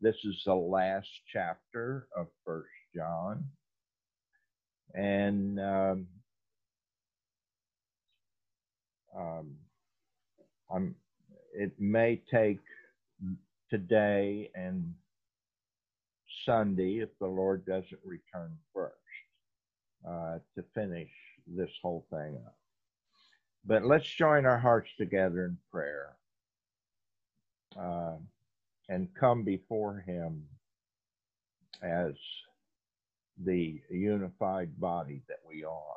this is the last chapter of First John, and um, um, I'm. It may take today and Sunday, if the Lord doesn't return first, uh, to finish this whole thing up. But let's join our hearts together in prayer uh, and come before Him as the unified body that we are.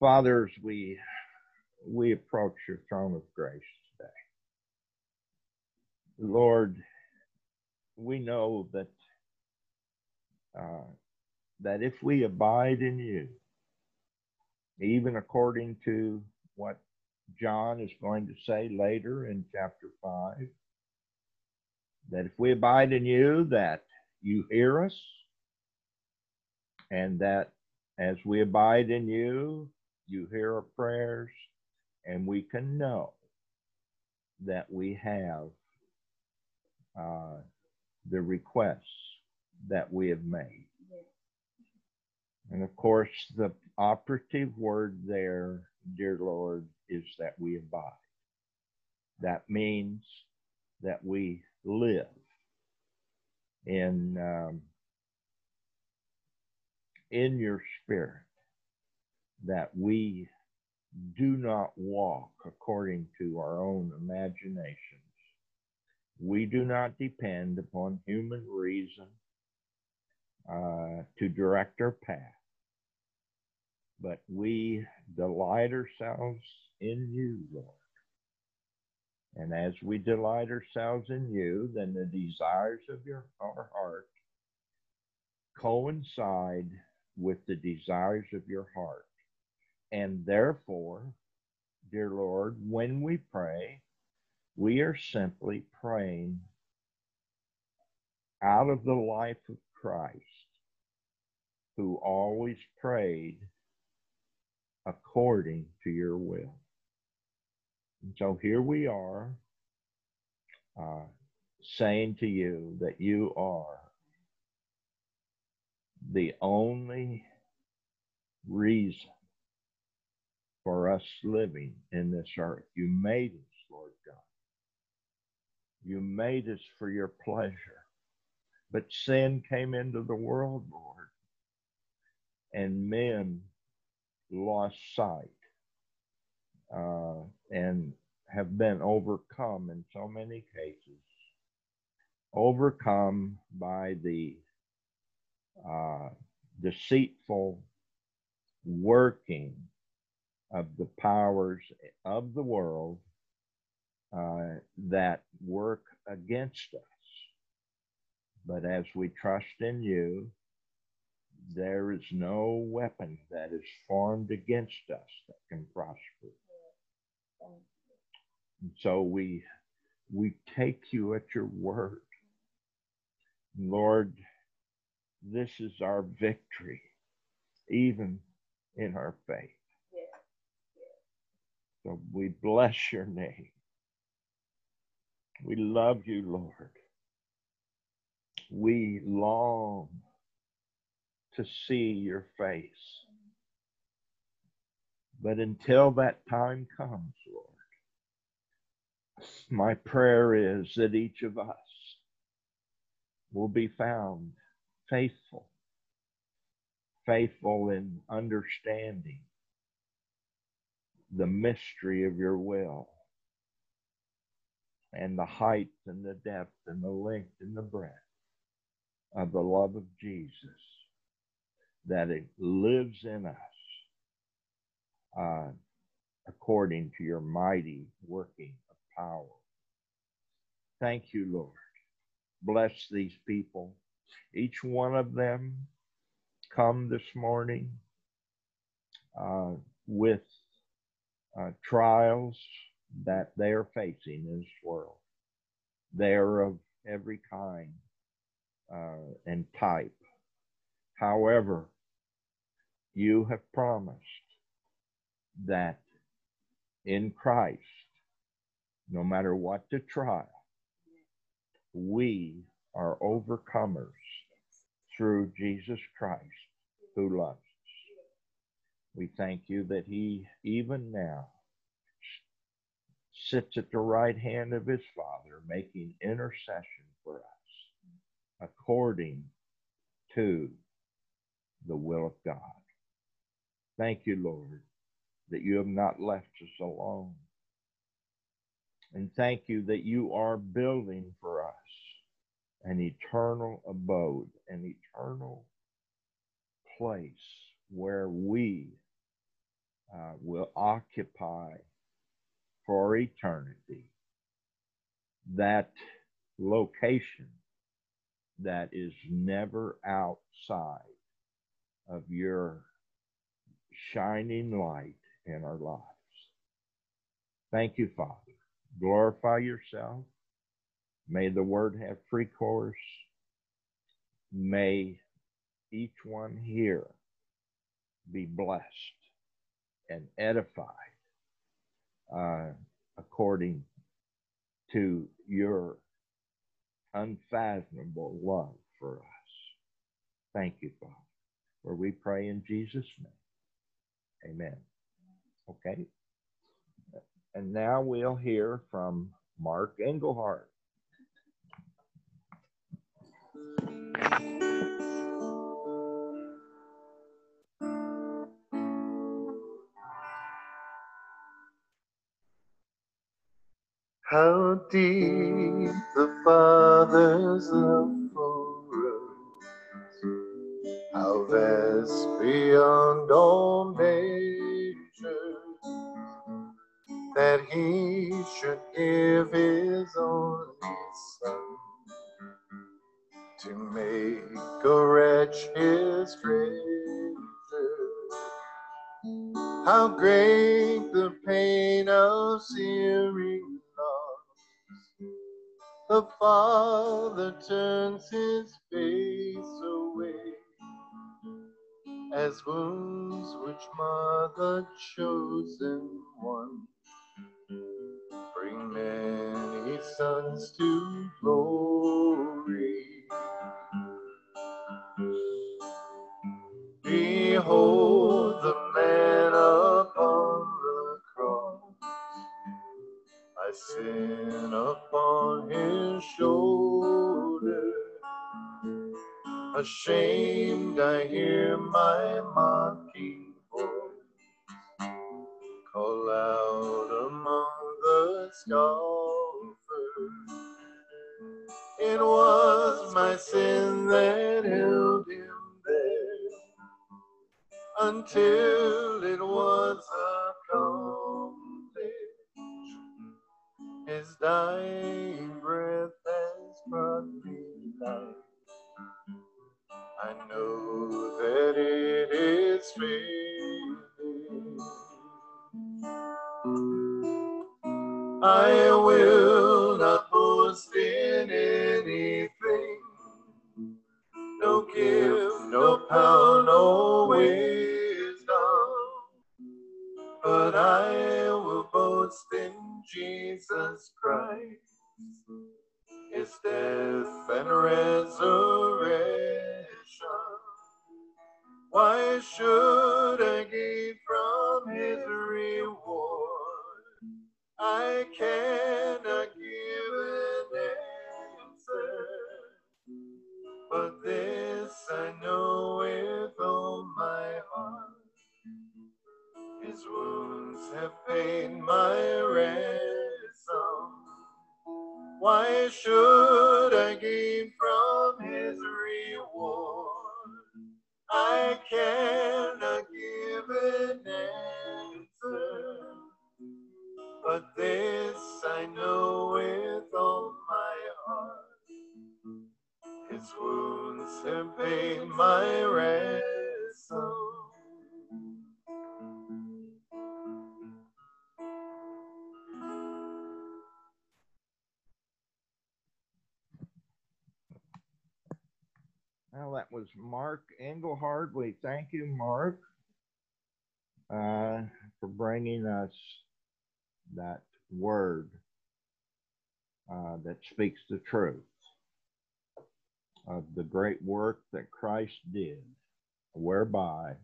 Fathers, we we approach your throne of grace today. Lord, we know that uh, that if we abide in you, even according to what John is going to say later in chapter 5, that if we abide in you, that you hear us, and that as we abide in you, you hear our prayers, and we can know that we have uh, the requests that we have made. And of course, the operative word there, dear Lord, is that we abide. That means that we live in um, in your spirit, that we do not walk according to our own imaginations. We do not depend upon human reason uh, to direct our path, but we delight ourselves in you, Lord. And as we delight ourselves in you, then the desires of your our heart coincide with the desires of your heart. And therefore, dear Lord, when we pray, we are simply praying out of the life of Christ, who always prayed according to your will. And so here we are uh, saying to you that you are the only reason for us living in this earth. You made us, Lord God. You made us for your pleasure. But sin came into the world, Lord, and men lost sight uh, and have been overcome in so many cases, overcome by the uh, deceitful working of the powers of the world uh, that work against us. But as we trust in you, there is no weapon that is formed against us that can prosper. So we we take you at your word. Lord, this is our victory, even in our faith. So we bless your name. We love you, Lord. We long to see your face. But until that time comes, my prayer is that each of us will be found faithful, faithful in understanding the mystery of your will and the height and the depth and the length and the breadth of the love of Jesus, that it lives in us uh, according to your mighty working power. Thank you, Lord. Bless these people. Each one of them come this morning uh, with uh, trials that they are facing in this world. They are of every kind uh, and type. However, you have promised that in Christ, no matter what the trial, we are overcomers through Jesus Christ who loves us. We thank you that he, even now, sits at the right hand of his Father, making intercession for us according to the will of God. Thank you, Lord, that you have not left us alone. And thank you that you are building for us an eternal abode, an eternal place where we uh, will occupy for eternity that location that is never outside of your shining light in our lives. Thank you, Father. Glorify yourself. May the word have free course. May each one here be blessed and edified uh, according to your unfathomable love for us. Thank you, Father. For we pray in Jesus' name. Amen. Okay. And now we'll hear from Mark Engelhardt. How deep the Father's love for us, how vast beyond all measure, that He should give His only Son to make a wretch His treasure. How great the pain of searing loss! the father turns his face away as wounds which mother chosen one sons to glory. Behold the man upon the cross, I sin upon his shoulder. Ashamed, I hear my We thank you, Mark, uh, for bringing us that word uh, that speaks the truth. of the great work that Christ did, whereby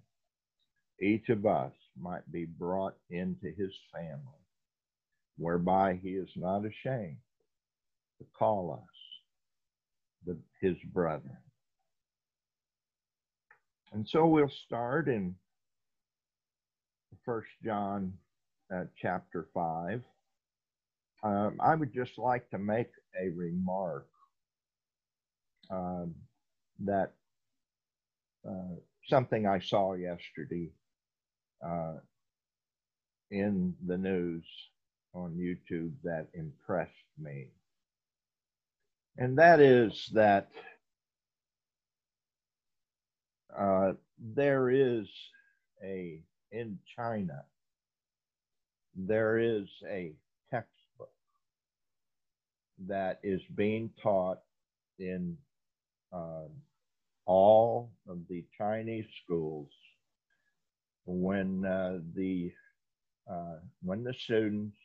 each of us might be brought into his family, whereby he is not ashamed to call us the, his brethren. And so we'll start in First John uh, chapter 5. Um, I would just like to make a remark um, that uh, something I saw yesterday uh, in the news on YouTube that impressed me. And that is that uh, there is a, in China, there is a textbook that is being taught in uh, all of the Chinese schools when uh, the uh, when the students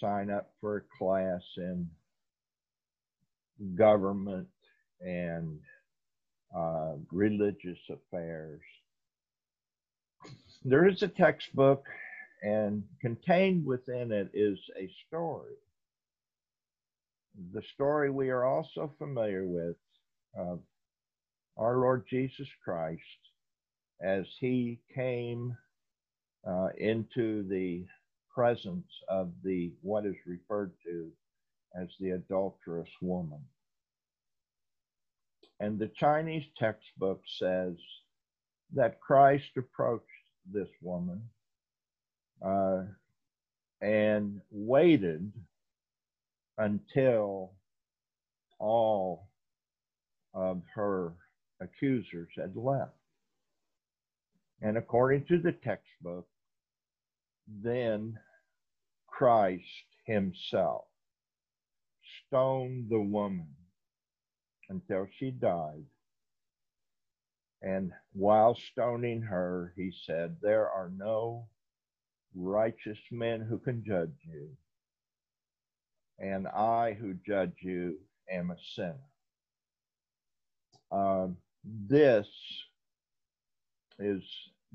sign up for a class in government and uh, religious affairs. There is a textbook, and contained within it is a story. The story we are also familiar with of our Lord Jesus Christ as he came uh, into the presence of the what is referred to as the adulterous woman. And the Chinese textbook says that Christ approached this woman uh, and waited until all of her accusers had left. And according to the textbook, then Christ himself stoned the woman until she died. And while stoning her, he said, There are no righteous men who can judge you, and I who judge you am a sinner. Uh, this is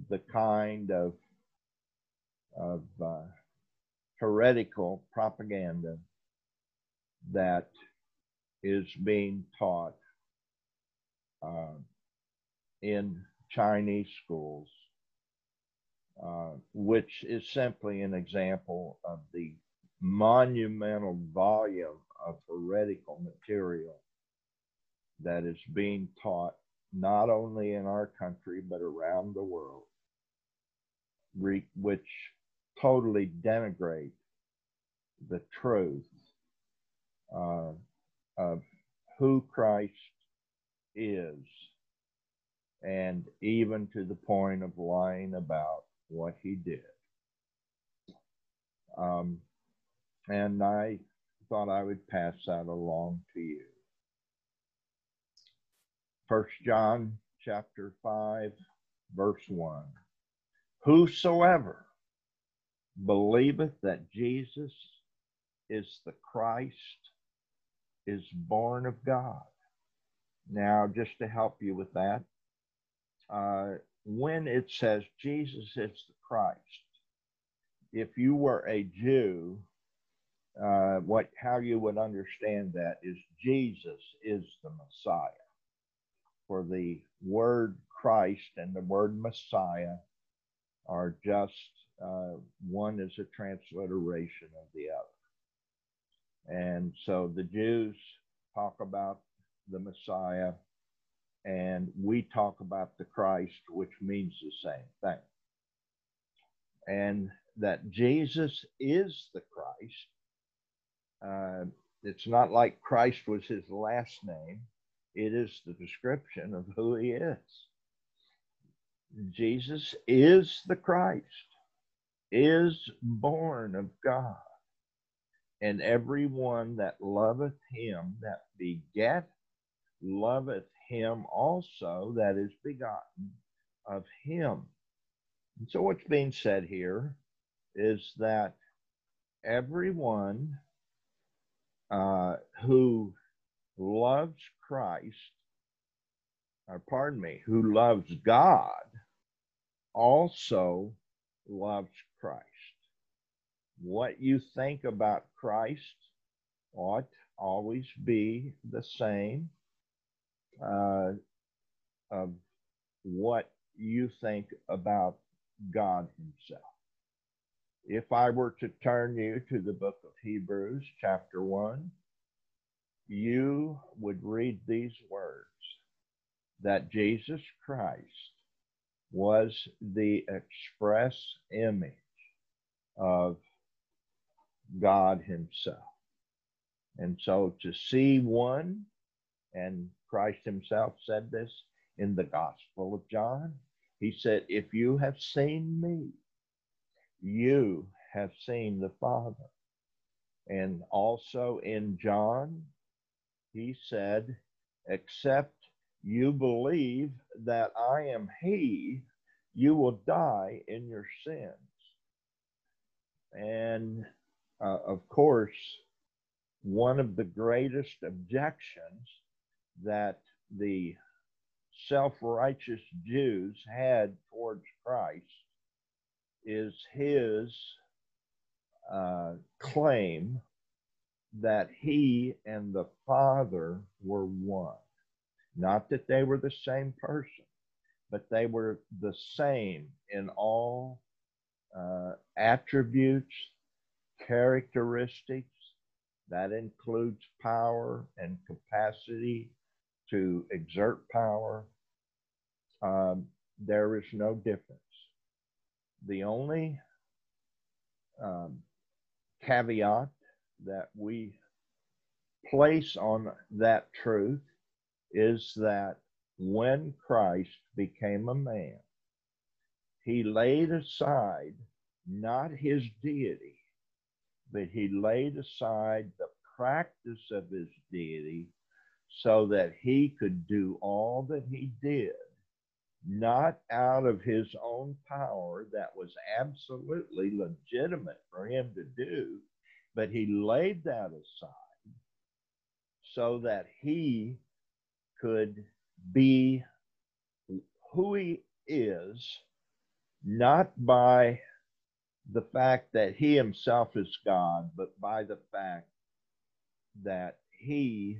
the kind of of uh, heretical propaganda that is being taught uh, in Chinese schools, uh, which is simply an example of the monumental volume of heretical material that is being taught not only in our country but around the world, which totally denigrate the truth uh, of who Christ is, and even to the point of lying about what he did. Um, and I thought I would pass that along to you. First John chapter 5, verse 1. Whosoever believeth that Jesus is the Christ is born of God. Now, just to help you with that, uh, when it says Jesus is the Christ, if you were a Jew, uh, what how you would understand that is Jesus is the Messiah. For the word Christ and the word Messiah are just uh, one is a transliteration of the other. And so the Jews talk about the Messiah, and we talk about the Christ, which means the same thing. And that Jesus is the Christ. Uh, it's not like Christ was his last name, it is the description of who he is. Jesus is the Christ is born of God. And everyone that loveth him that begat loveth him also that is begotten of him. And so what's being said here is that everyone uh, who loves Christ, or pardon me, who loves God, also loves Christ. What you think about Christ ought always be the same uh, of what you think about God Himself. If I were to turn you to the book of Hebrews, chapter 1, you would read these words that Jesus Christ was the express image of God Himself. And so to see one, and Christ Himself said this in the Gospel of John, He said, If you have seen me, you have seen the Father. And also in John, He said, Except you believe that I am He, you will die in your sins. And uh, of course, one of the greatest objections that the self righteous Jews had towards Christ is his uh, claim that he and the Father were one. Not that they were the same person, but they were the same in all uh, attributes, characteristics. That includes power and capacity to exert power. Um, there is no difference. The only um, caveat that we place on that truth is that when Christ became a man, he laid aside not his deity, but he laid aside the practice of his deity so that he could do all that he did, not out of his own power that was absolutely legitimate for him to do, but he laid that aside so that he could be who he is, not by the fact that he himself is God, but by the fact that he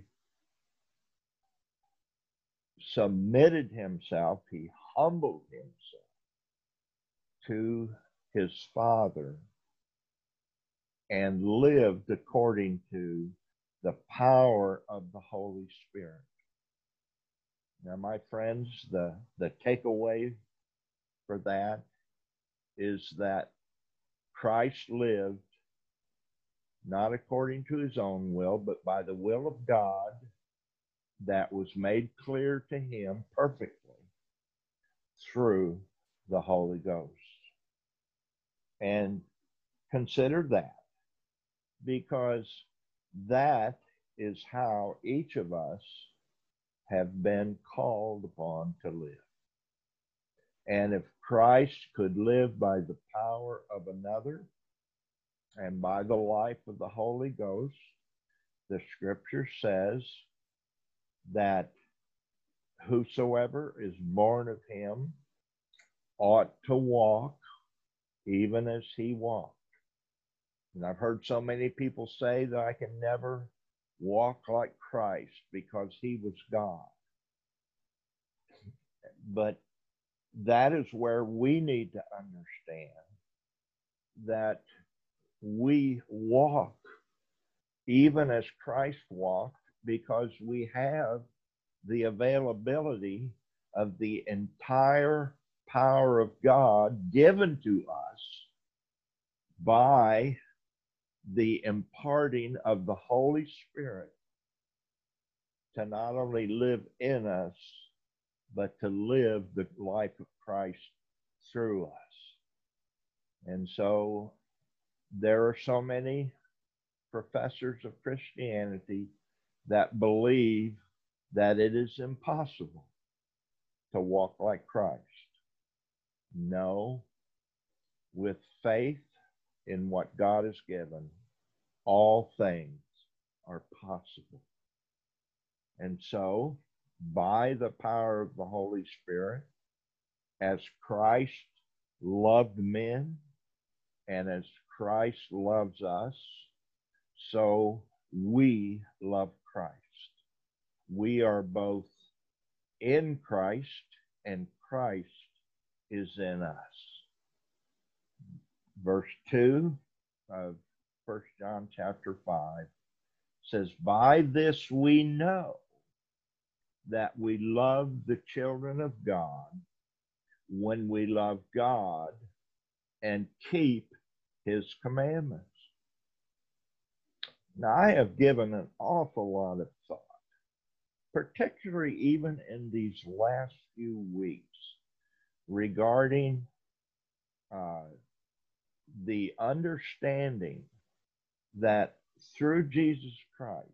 submitted himself, he humbled himself to his Father and lived according to the power of the Holy Spirit. Now, my friends, the, the takeaway for that is that Christ lived not according to his own will, but by the will of God that was made clear to him perfectly through the Holy Ghost. And consider that because that is how each of us have been called upon to live. And if Christ could live by the power of another and by the life of the Holy Ghost, the scripture says that whosoever is born of him ought to walk even as he walked. And I've heard so many people say that I can never walk like Christ because he was God. But that is where we need to understand that we walk even as Christ walked because we have the availability of the entire power of God given to us by the imparting of the Holy Spirit to not only live in us, but to live the life of Christ through us. And so there are so many professors of Christianity that believe that it is impossible to walk like Christ. No, with faith in what God has given, all things are possible. And so, by the power of the Holy Spirit, as Christ loved men and as Christ loves us, so we love Christ. We are both in Christ and Christ is in us. Verse 2 of 1 John chapter 5 says, By this we know that we love the children of God when we love God and keep his commandments. Now, I have given an awful lot of thought, particularly even in these last few weeks, regarding uh, the understanding that through Jesus Christ,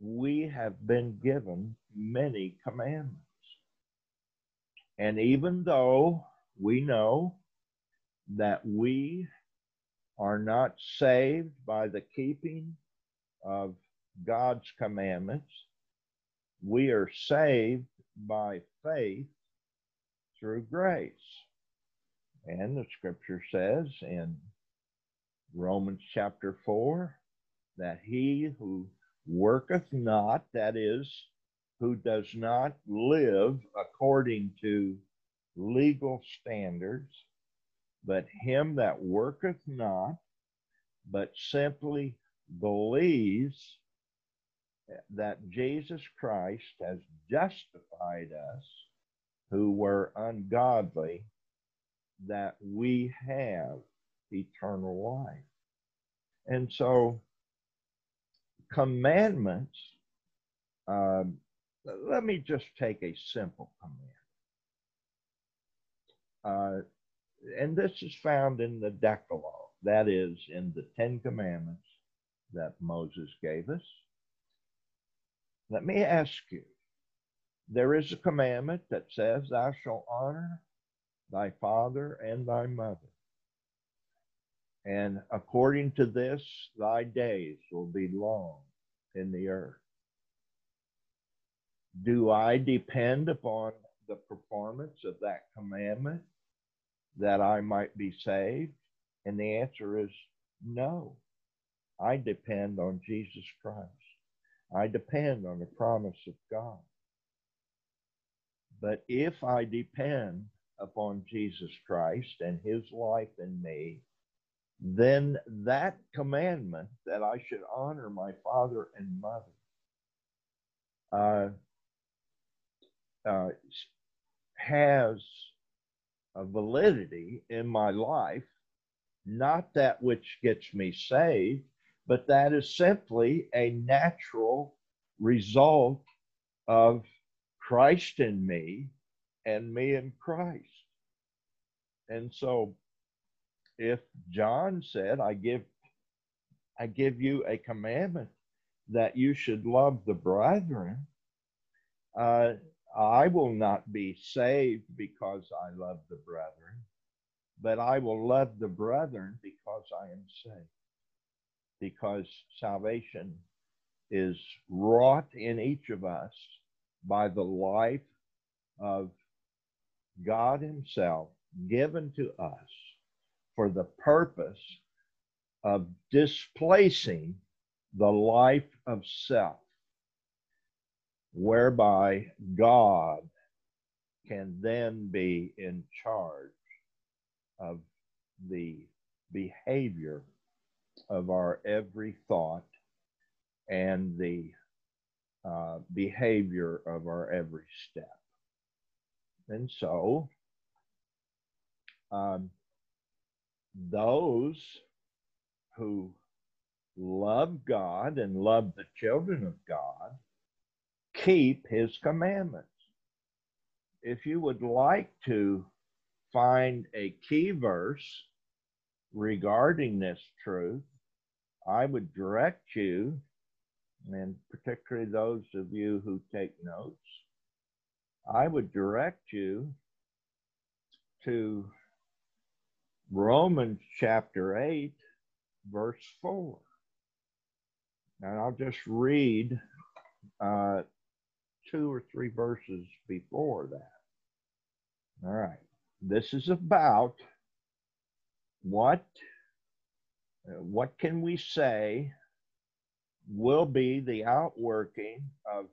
we have been given many commandments. And even though we know that we are not saved by the keeping of God's commandments, we are saved by faith through grace. And the scripture says in Romans chapter 4 that he who worketh not, that is, who does not live according to legal standards, but him that worketh not, but simply believes that Jesus Christ has justified us who were ungodly, that we have eternal life. And so, commandments, um, let me just take a simple command. Uh, and this is found in the Decalogue, that is, in the Ten Commandments that Moses gave us. Let me ask you there is a commandment that says, Thou shalt honor thy father and thy mother. And according to this, thy days will be long in the earth. Do I depend upon the performance of that commandment that I might be saved? And the answer is no. I depend on Jesus Christ. I depend on the promise of God. But if I depend upon Jesus Christ and his life in me, then that commandment that I should honor my father and mother uh, uh, has a validity in my life, not that which gets me saved, but that is simply a natural result of Christ in me and me in Christ. And so if John said, I give I give you a commandment that you should love the brethren, uh, I will not be saved because I love the brethren, but I will love the brethren because I am saved. Because salvation is wrought in each of us by the life of God Himself given to us for the purpose of displacing the life of self, whereby God can then be in charge of the behavior of our every thought and the uh, behavior of our every step. And so, um, those who love God and love the children of God keep his commandments. If you would like to find a key verse regarding this truth, I would direct you, and particularly those of you who take notes, I would direct you to Romans chapter 8, verse 4. And I'll just read uh, two or three verses before that. All right. This is about what what can we say will be the outworking of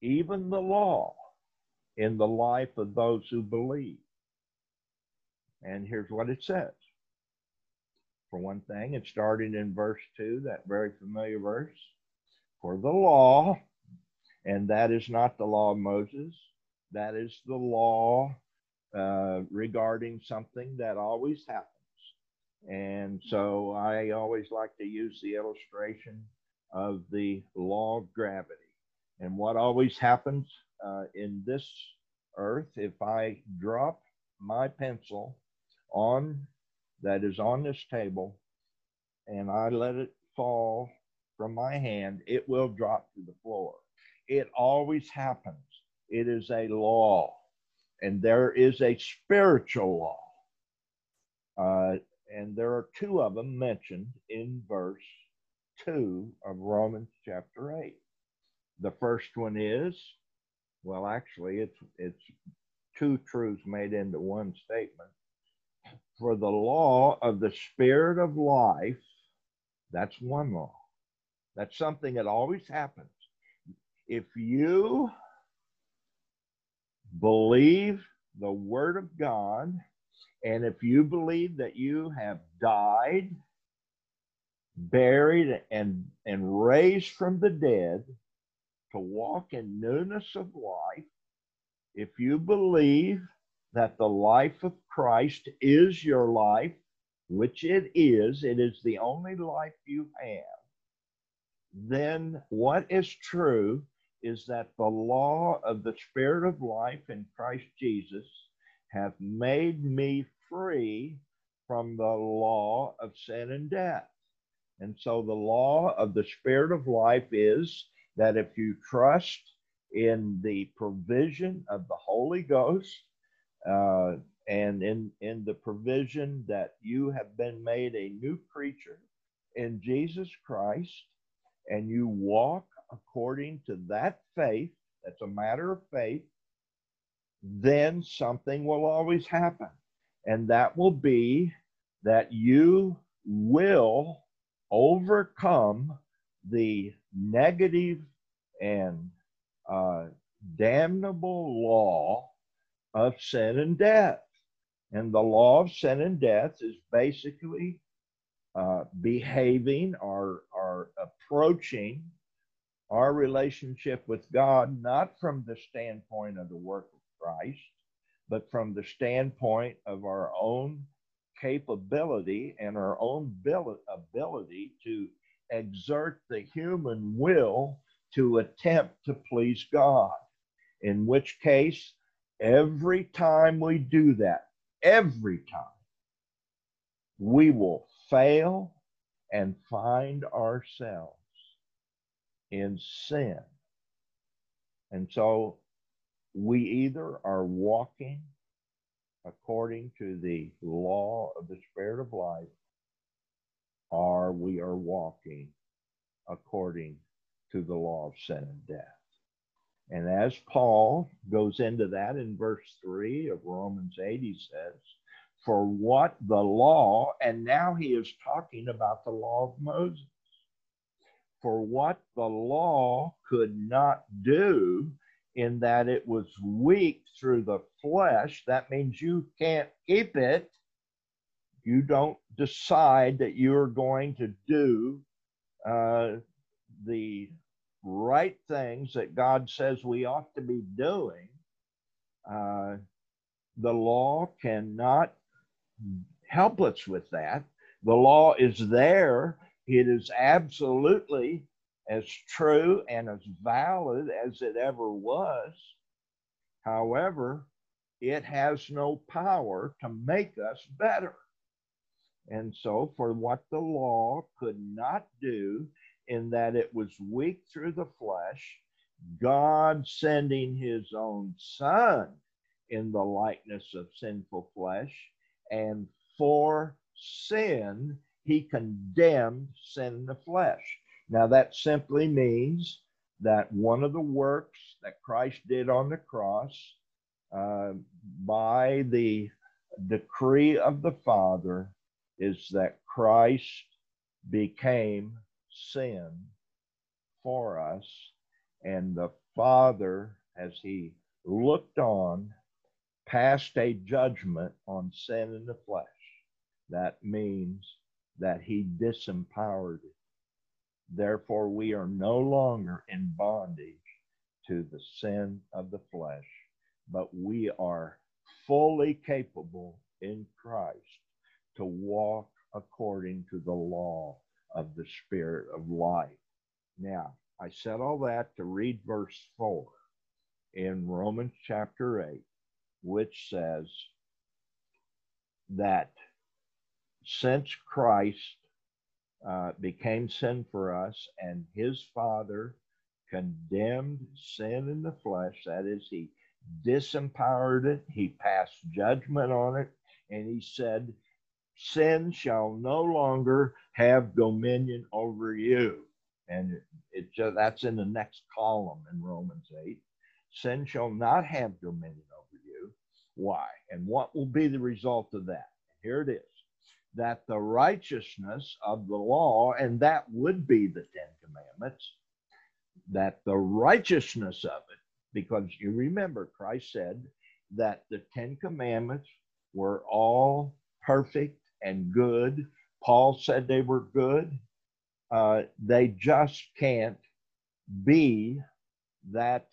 even the law in the life of those who believe. And here's what it says. For one thing, it started in verse 2, that very familiar verse. For the law, and that is not the law of Moses, that is the law uh, regarding something that always happens. And so I always like to use the illustration of the law of gravity. And what always happens uh, in this earth, if I drop my pencil on that is on this table and I let it fall from my hand, it will drop to the floor. It always happens. It is a law, and there is a spiritual law. Uh, and there are two of them mentioned in verse 2 of Romans chapter 8. The first one is, well, actually, it's, it's two truths made into one statement. For the law of the Spirit of life, that's one law. That's something that always happens. If you believe the Word of God, and if you believe that you have died buried and, and raised from the dead to walk in newness of life, if you believe that the life of Christ is your life, which it is, it is the only life you have, then what is true is that the law of the Spirit of life in Christ Jesus hath made me free from the law of sin and death. And so the law of the Spirit of life is that if you trust in the provision of the Holy Ghost uh, and in, in the provision that you have been made a new creature in Jesus Christ, and you walk according to that faith, that's a matter of faith, then something will always happen. And that will be that you will overcome the negative and uh, damnable law of sin and death. And the law of sin and death is basically uh, behaving or, or approaching our relationship with God not from the standpoint of the work of Christ, but from the standpoint of our own capability and our own ability to exert the human will to attempt to please God. In which case, every time we do that, every time, we will fail and find ourselves in sin. And so we either are walking according to the law of the Spirit of life, or we are walking according to the law of sin and death. And as Paul goes into that in verse 3 of Romans 8, he says, For what the law, and now he is talking about the law of Moses, for what the law could not do, in that it was weak through the flesh. That means you can't keep it. You don't decide that you're going to do uh, the right things that God says we ought to be doing. Uh, the law cannot help us with that. The law is there. It is absolutely as true and as valid as it ever was. However, it has no power to make us better. And so, for what the law could not do, in that it was weak through the flesh, God sending his own Son in the likeness of sinful flesh, and for sin, he condemned sin in the flesh. Now, that simply means that one of the works that Christ did on the cross uh, by the decree of the Father is that Christ became sin for us, and the Father, as he looked on, passed a judgment on sin in the flesh. That means that he disempowered it. Therefore, we are no longer in bondage to the sin of the flesh, but we are fully capable in Christ to walk according to the law of the Spirit of life. Now, I said all that to read verse 4 in Romans chapter 8, which says that since Christ uh, became sin for us and his Father condemned sin in the flesh, that is, he disempowered it, he passed judgment on it, and he said, Sin shall no longer have dominion over you. And it, it that's in the next column in Romans 8. Sin shall not have dominion over you. Why? And what will be the result of that? Here it is that the righteousness of the law, and that would be the Ten Commandments, that the righteousness of it, because you remember Christ said that the Ten Commandments were all perfect and good. Paul said they were good. Uh, they just can't be that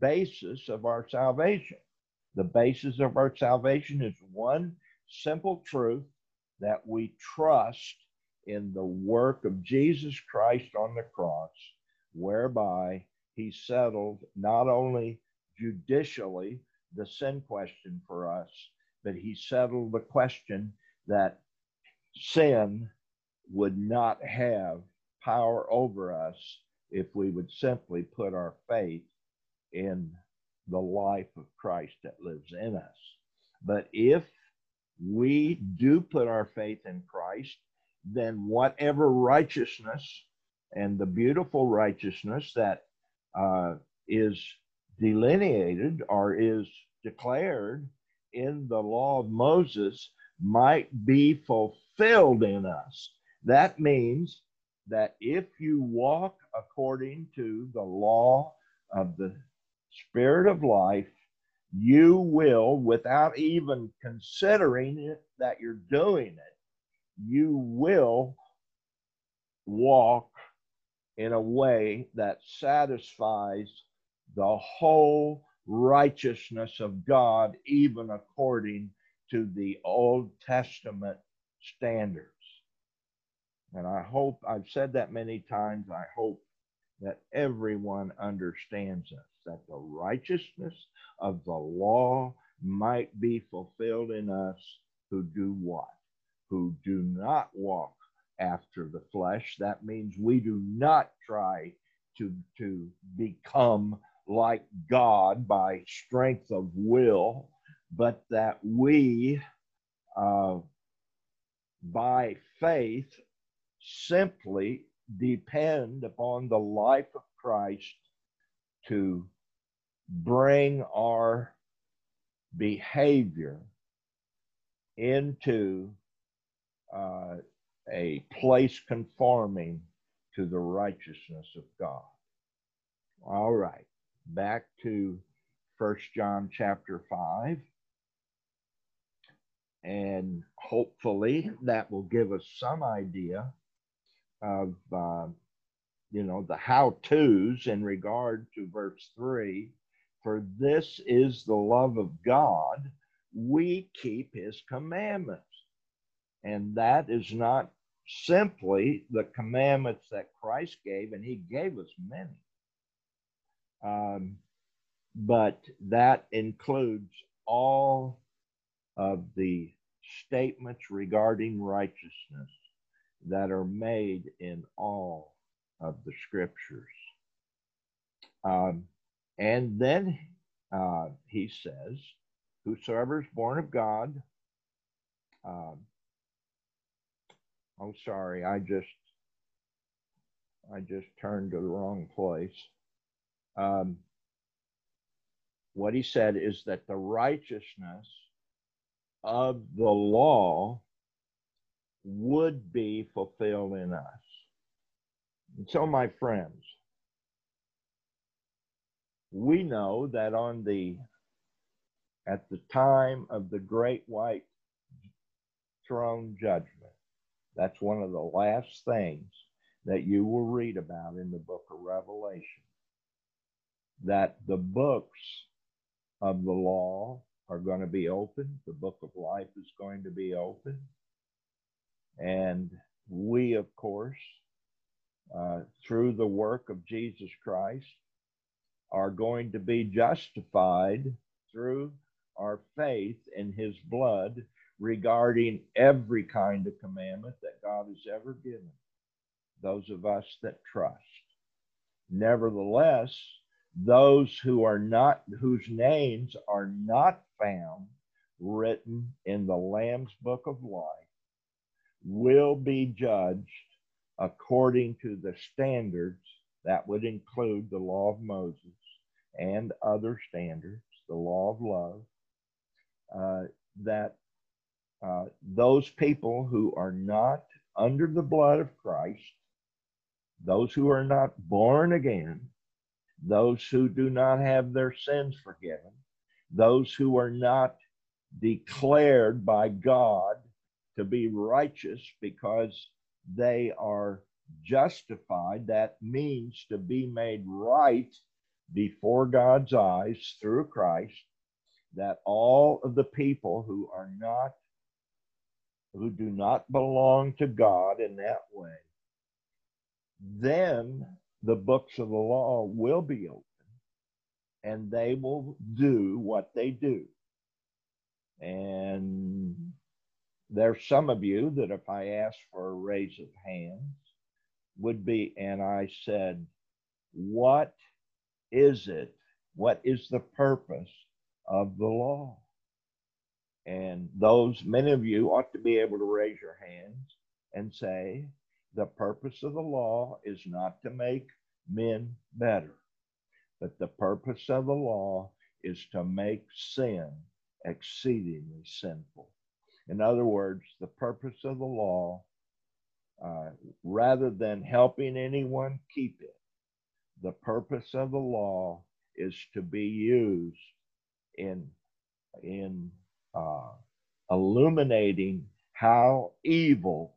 basis of our salvation. The basis of our salvation is one simple truth that we trust in the work of Jesus Christ on the cross, whereby he settled not only judicially the sin question for us, but he settled the question that sin would not have power over us if we would simply put our faith in the life of Christ that lives in us. But if we do put our faith in Christ, then whatever righteousness and the beautiful righteousness that uh, is delineated or is declared in the law of Moses might be fulfilled in us. That means that if you walk according to the law of the Spirit of life, you will, without even considering it, that you're doing it, you will walk in a way that satisfies the whole righteousness of God, even according to the Old Testament standards. And I hope, I've said that many times, I hope that everyone understands us that the righteousness of the law might be fulfilled in us who do what? Who do not walk after the flesh. That means we do not try to, to become like God by strength of will, but that we, uh, by faith, simply depend upon the life of Christ to bring our behavior into uh, a place conforming to the righteousness of God. All right, back to First John chapter 5. And hopefully that will give us some idea of uh, you know, the how to's in regard to verse 3 for this is the love of God, we keep his commandments. And that is not simply the commandments that Christ gave, and he gave us many. Um, but that includes all of the statements regarding righteousness that are made in all of the scriptures. Um, and then uh, he says, Whosoever is born of God, oh, sorry, I just I just turned to the wrong place. um, what he said is that the righteousness of the law would be fulfilled in us. And so, my friends, we know that on the at the time of the great white throne judgment, that's one of the last things that you will read about in the book of Revelation. That the books of the law are going to be open, the book of life is going to be open. And we, of course, uh, through the work of Jesus Christ, are going to be justified through our faith in his blood regarding every kind of commandment that God has ever given those of us that trust. Nevertheless, those who are not whose names are not found written in the Lamb's book of life will be judged according to the standards that would include the law of Moses and other standards, the law of love, uh, that uh, those people who are not under the blood of Christ, those who are not born again, those who do not have their sins forgiven, those who are not declared by God to be righteous because they are justified. That means to be made right before God's eyes through Christ. That all of the people who are not, who do not belong to God in that way, then the books of the law will be open and they will do what they do. And there's some of you that if I asked for a raise of hands would be, and I said, What is it? What is the purpose of the law? And those, many of you ought to be able to raise your hands and say, The purpose of the law is not to make men better, but the purpose of the law is to make sin exceedingly sinful. In other words, the purpose of the law, uh, rather than helping anyone keep it, the purpose of the law is to be used in in uh, illuminating how evil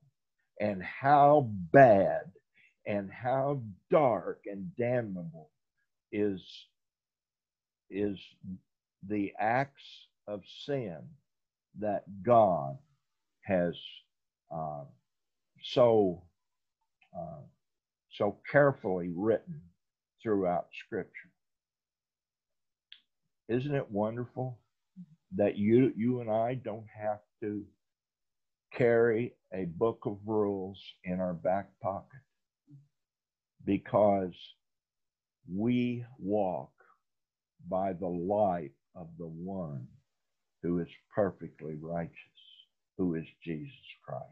and how bad and how dark and damnable is is the acts of sin that God has uh, so uh, so carefully written throughout Scripture. Isn't it wonderful that you you and I don't have to carry a book of rules in our back pocket because we walk by the light of the one who is perfectly righteous, who is Jesus Christ.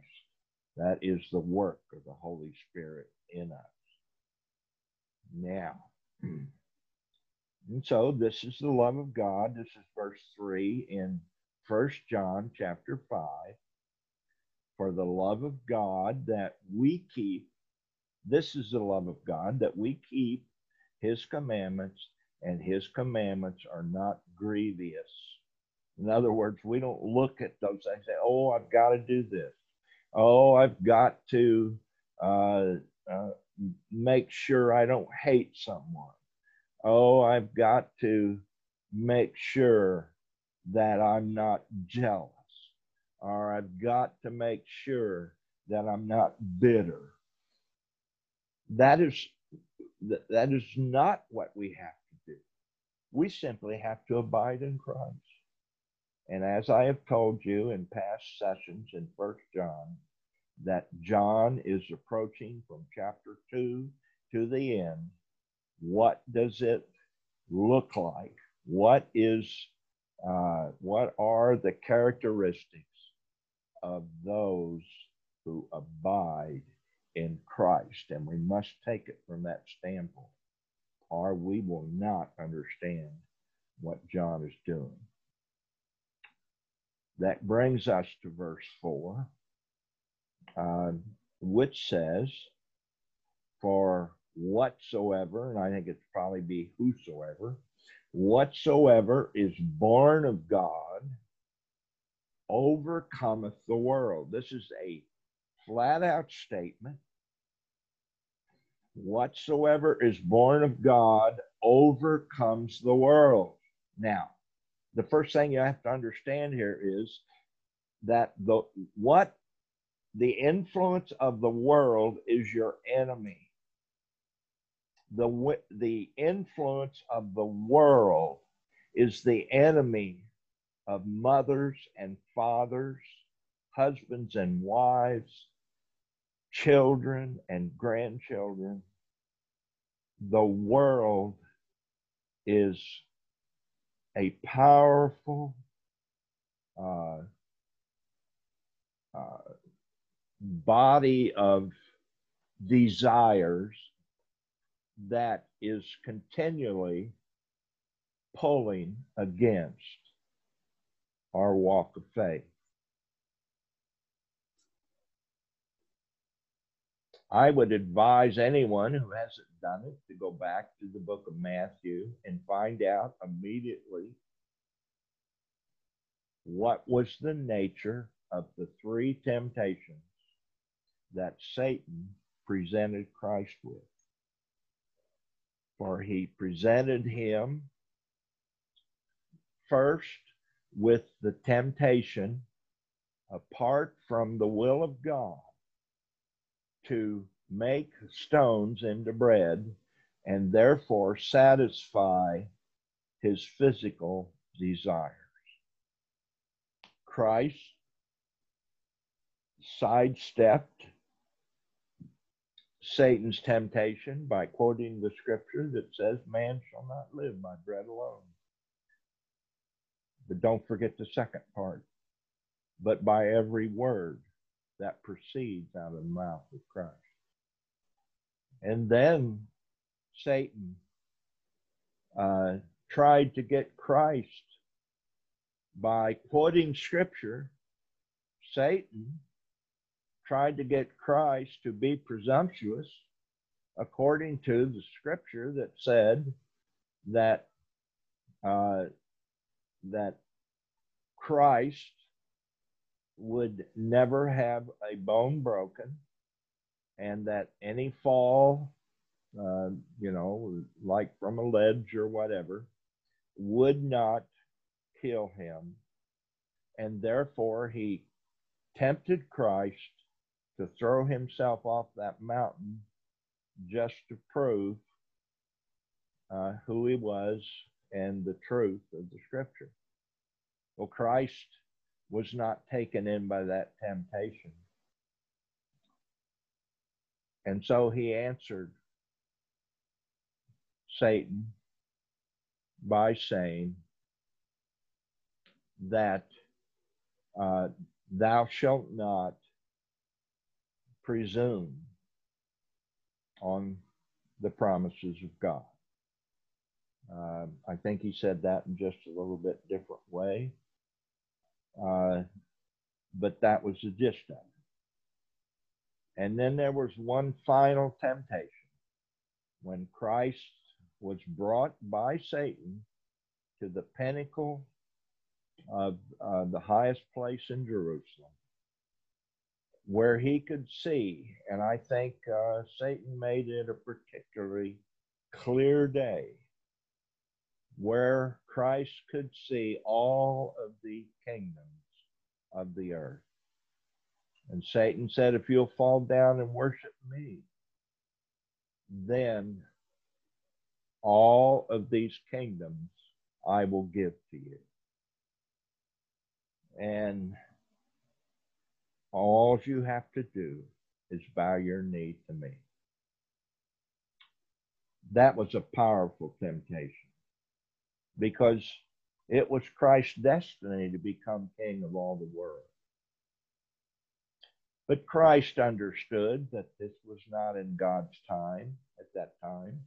That is the work of the Holy Spirit in us. Now, and so this is the love of God. This is verse 3 in First John chapter 5. For the love of God that we keep, this is the love of God that we keep his commandments, and his commandments are not grievous in other words, we don't look at those things and say, oh, I've got to do this. Oh, I've got to uh, uh, make sure I don't hate someone. Oh, I've got to make sure that I'm not jealous. Or I've got to make sure that I'm not bitter. That is that is not what we have to do. We simply have to abide in Christ. And as I have told you in past sessions in First John, that John is approaching from chapter 2 to the end. What does it look like? What is uh, what are the characteristics of those who abide in Christ? And we must take it from that standpoint. or we will not understand what John is doing. That brings us to verse 4, uh, which says, For whatsoever, and I think it's probably be whosoever, whatsoever is born of God overcometh the world. This is a flat out statement. Whatsoever is born of God overcomes the world. Now, the first thing you have to understand here is that the what the influence of the world is your enemy. The, the influence of the world is the enemy of mothers and fathers, husbands and wives, children and grandchildren. The world is a powerful uh, uh, body of desires that is continually pulling against our walk of faith. I would advise anyone who hasn't done it to go back to the book of Matthew and find out immediately what was the nature of the three temptations that Satan presented Christ with. For he presented him first with the temptation apart from the will of God to make stones into bread and therefore satisfy his physical desires. Christ sidestepped Satan's temptation by quoting the scripture that says, Man shall not live by bread alone. But don't forget the second part. But by every word that proceeds out of the mouth of Christ. And then Satan uh, tried to get Christ by quoting scripture. Satan tried to get Christ to be presumptuous according to the scripture that said that uh, that Christ would never have a bone broken, and that any fall, uh, you know, like from a ledge or whatever, would not kill him. And therefore, he tempted Christ to throw himself off that mountain just to prove uh, who he was and the truth of the scripture. Well, Christ was not taken in by that temptation. And so he answered Satan by saying that uh, thou shalt not presume on the promises of God. Uh, I think he said that in just a little bit different way. Uh, but that was the gist of it. And then there was one final temptation when Christ was brought by Satan to the pinnacle of uh, the highest place in Jerusalem, where he could see, and I think uh, Satan made it a particularly clear day where Christ could see all of the kingdoms of the earth. And Satan said, If you'll fall down and worship me, then all of these kingdoms I will give to you. And all you have to do is bow your knee to me. That was a powerful temptation because it was Christ's destiny to become king of all the world. But Christ understood that this was not in God's time at that time.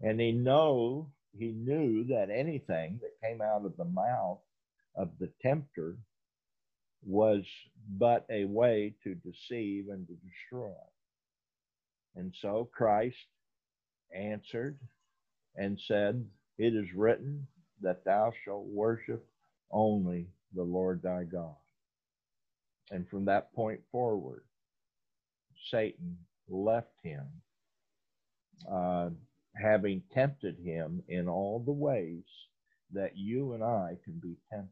And he know he knew that anything that came out of the mouth of the tempter was but a way to deceive and to destroy. And so Christ answered and said, It is written that thou shalt worship only the Lord thy God. And from that point forward, Satan left him, uh, having tempted him in all the ways that you and I can be tempted.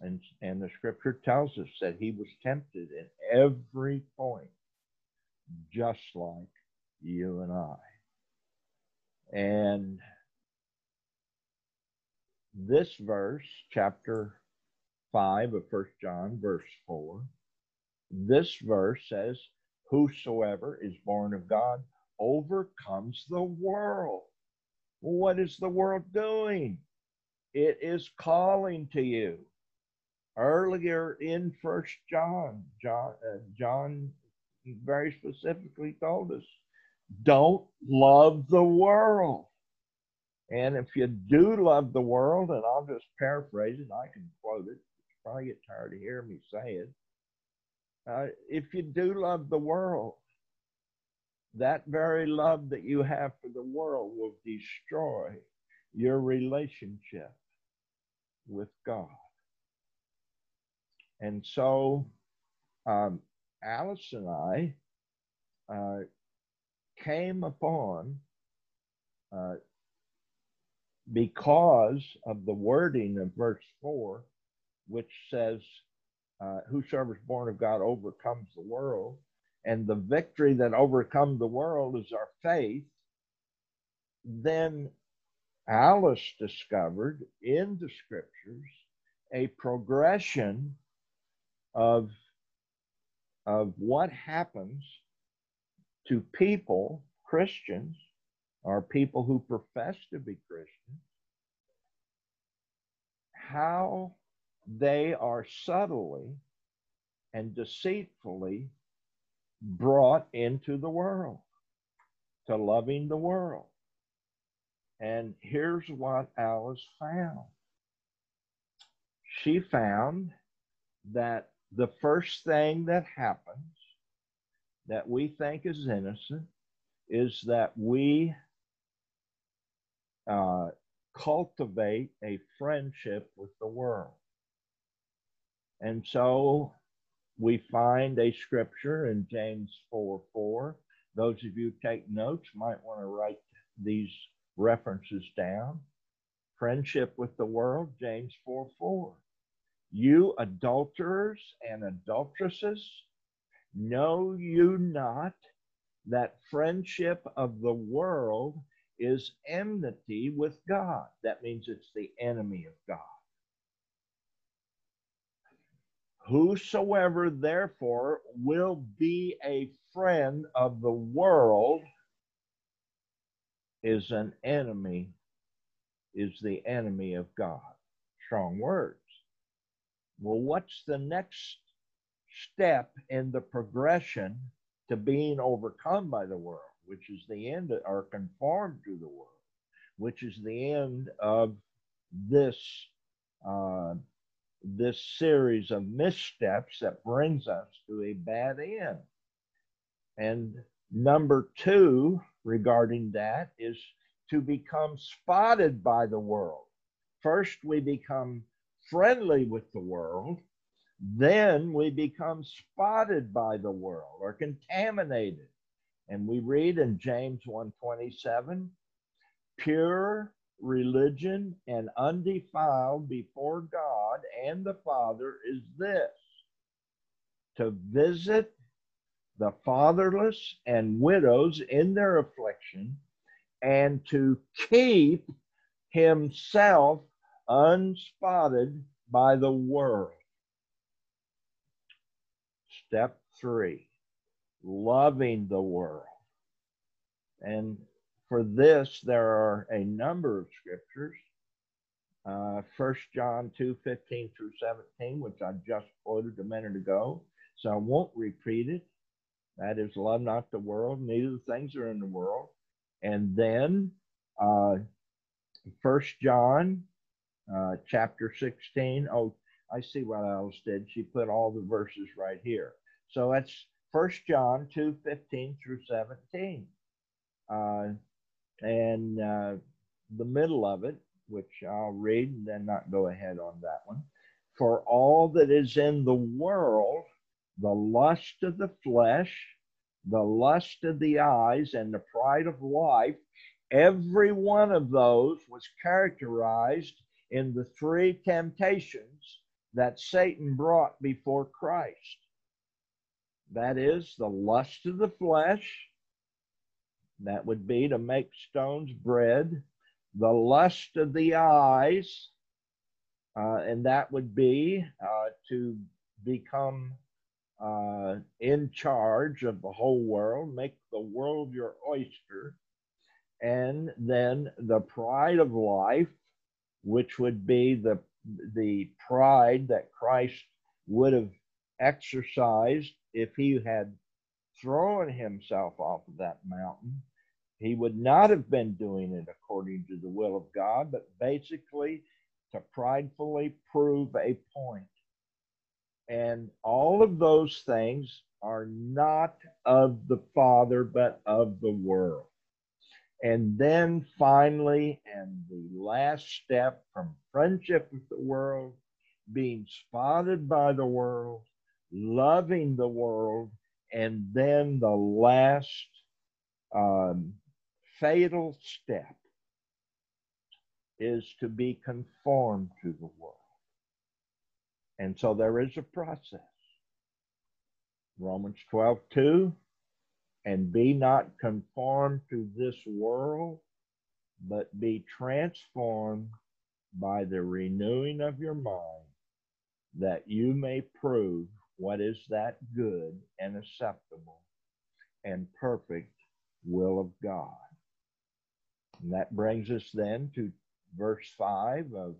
And, and the scripture tells us that he was tempted in every point, just like you and I. And this verse, chapter 5 of First John, verse 4, this verse says, Whosoever is born of God overcomes the world. What is the world doing? It is calling to you. Earlier in First John, John, uh, John very specifically told us, don't love the world. And if you do love the world, and I'll just paraphrase it, I can quote it. You probably get tired of hearing me say it. Uh, if you do love the world, that very love that you have for the world will destroy your relationship with God. And so um, Alice and I uh, came upon, uh, because of the wording of verse 4, which says, uh, Whosoever is born of God overcomes the world and the victory that overcomes the world is our faith, then Alice discovered in the scriptures a progression of, of what happens to people, Christians, or people who profess to be Christians, how they are subtly and deceitfully brought into the world, to loving the world. And here's what Alice found she found that the first thing that happens that we think is innocent is that we uh, cultivate a friendship with the world. And so we find a scripture in James 4 4. Those of you take notes might want to write these references down. Friendship with the world, James 4 4. You adulterers and adulteresses, know you not that friendship of the world is enmity with God? That means it's the enemy of God. Whosoever therefore will be a friend of the world is an enemy, is the enemy of God. Strong words. Well, what's the next step in the progression to being overcome by the world, which is the end, or conformed to the world, which is the end of this uh, this series of missteps that brings us to a bad end. And number two regarding that is to become spotted by the world. First, we become friendly with the world, then we become spotted by the world or contaminated. And we read in James 127 pure religion and undefiled before God and the Father is this to visit the fatherless and widows in their affliction and to keep himself unspotted by the world. Step three, loving the world. And for this, there are a number of scriptures. Uh, 1 John 2 15 through 17, which I just quoted a minute ago. So I won't repeat it. That is, love not the world, neither the things are in the world. And then uh, First John uh, chapter 16. Oh, I see what Alice did. She put all the verses right here. So that's First John 2 15 through 17. Uh, and uh, the middle of it, which I'll read and then not go ahead on that one. For all that is in the world, the lust of the flesh, the lust of the eyes, and the pride of life, every one of those was characterized in the three temptations that Satan brought before Christ. That is the lust of the flesh, that would be to make stones bread, the lust of the eyes, uh, and that would be uh, to become uh, in charge of the whole world, make the world your oyster, and then the pride of life, which would be the the pride that Christ would have exercised if he had thrown himself off of that mountain. He would not have been doing it according to the will of God, but basically to pridefully prove a point. And all of those things are not of the Father, but of the world. And then finally, and the last step from friendship with the world, being spotted by the world, loving the world, and then the last um, fatal step is to be conformed to the world. And so there is a process. Romans 12, 2 and be not conformed to this world, but be transformed by the renewing of your mind, that you may prove what is that good and acceptable and perfect will of God. And that brings us then to verse 5 of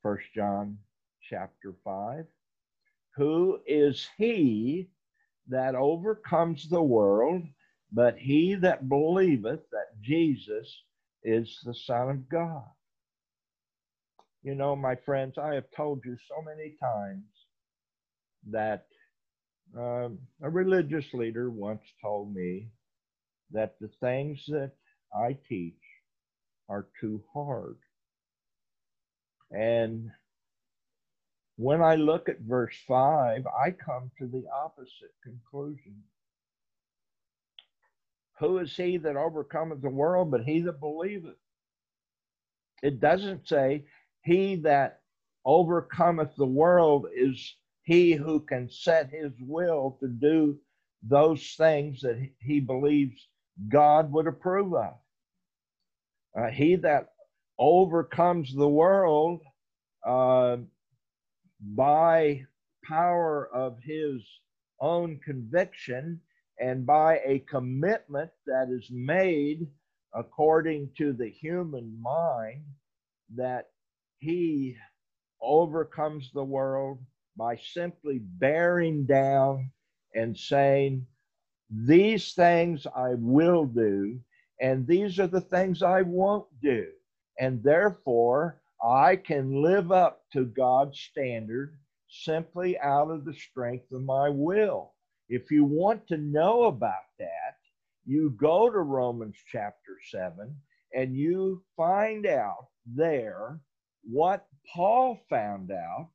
First John chapter 5. Who is he that overcomes the world, but he that believeth that Jesus is the Son of God. You know, my friends, I have told you so many times that um, a religious leader once told me that the things that I teach are too hard. And when I look at verse 5, I come to the opposite conclusion. Who is he that overcometh the world but he that believeth? It doesn't say he that overcometh the world is he who can set his will to do those things that he believes God would approve of. Uh, he that overcomes the world uh, by power of his own conviction and by a commitment that is made according to the human mind that he overcomes the world by simply bearing down and saying, These things I will do, and these are the things I won't do. And therefore, I can live up to God's standard simply out of the strength of my will. If you want to know about that, you go to Romans chapter 7 and you find out there what Paul found out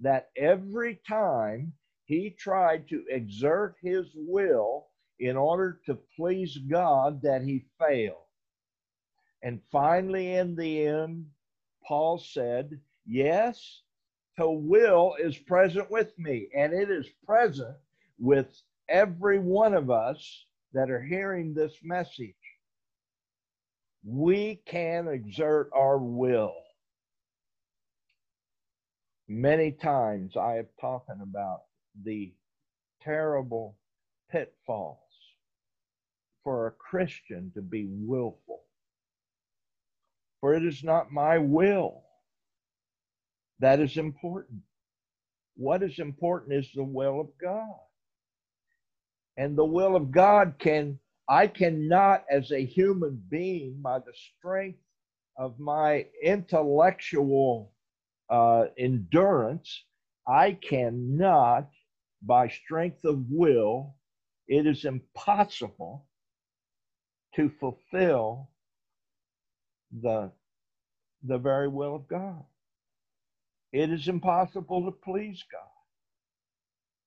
that every time he tried to exert his will in order to please God that he failed. And finally in the end Paul said, Yes, the will is present with me, and it is present with every one of us that are hearing this message. We can exert our will. Many times I have talked about the terrible pitfalls for a Christian to be willful for it is not my will that is important. What is important is the will of God. And the will of God can I cannot, as a human being, by the strength of my intellectual uh, endurance, I cannot, by strength of will, it is impossible to fulfill the, the very will of God. It is impossible to please God.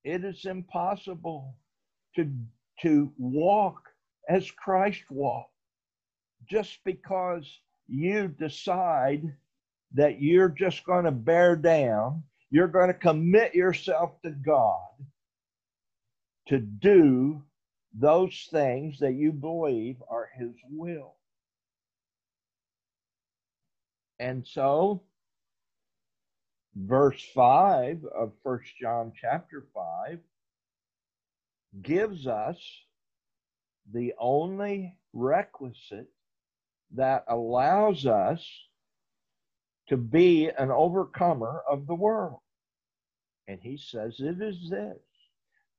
It is impossible to, to walk as Christ walked. Just because you decide that you're just going to bear down, you're going to commit yourself to God to do those things that you believe are His will. And so, verse 5 of First John chapter 5 gives us the only requisite that allows us to be an overcomer of the world. And he says it is this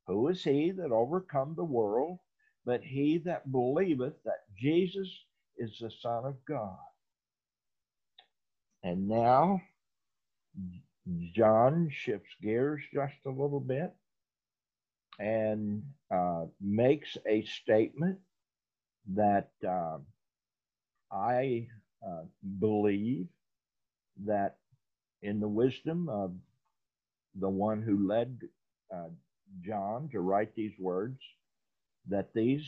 Who is he that overcome the world, but he that believeth that Jesus is the Son of God? And now John shifts gears just a little bit and uh, makes a statement that uh, I uh, believe that in the wisdom of the one who led uh, John to write these words, that these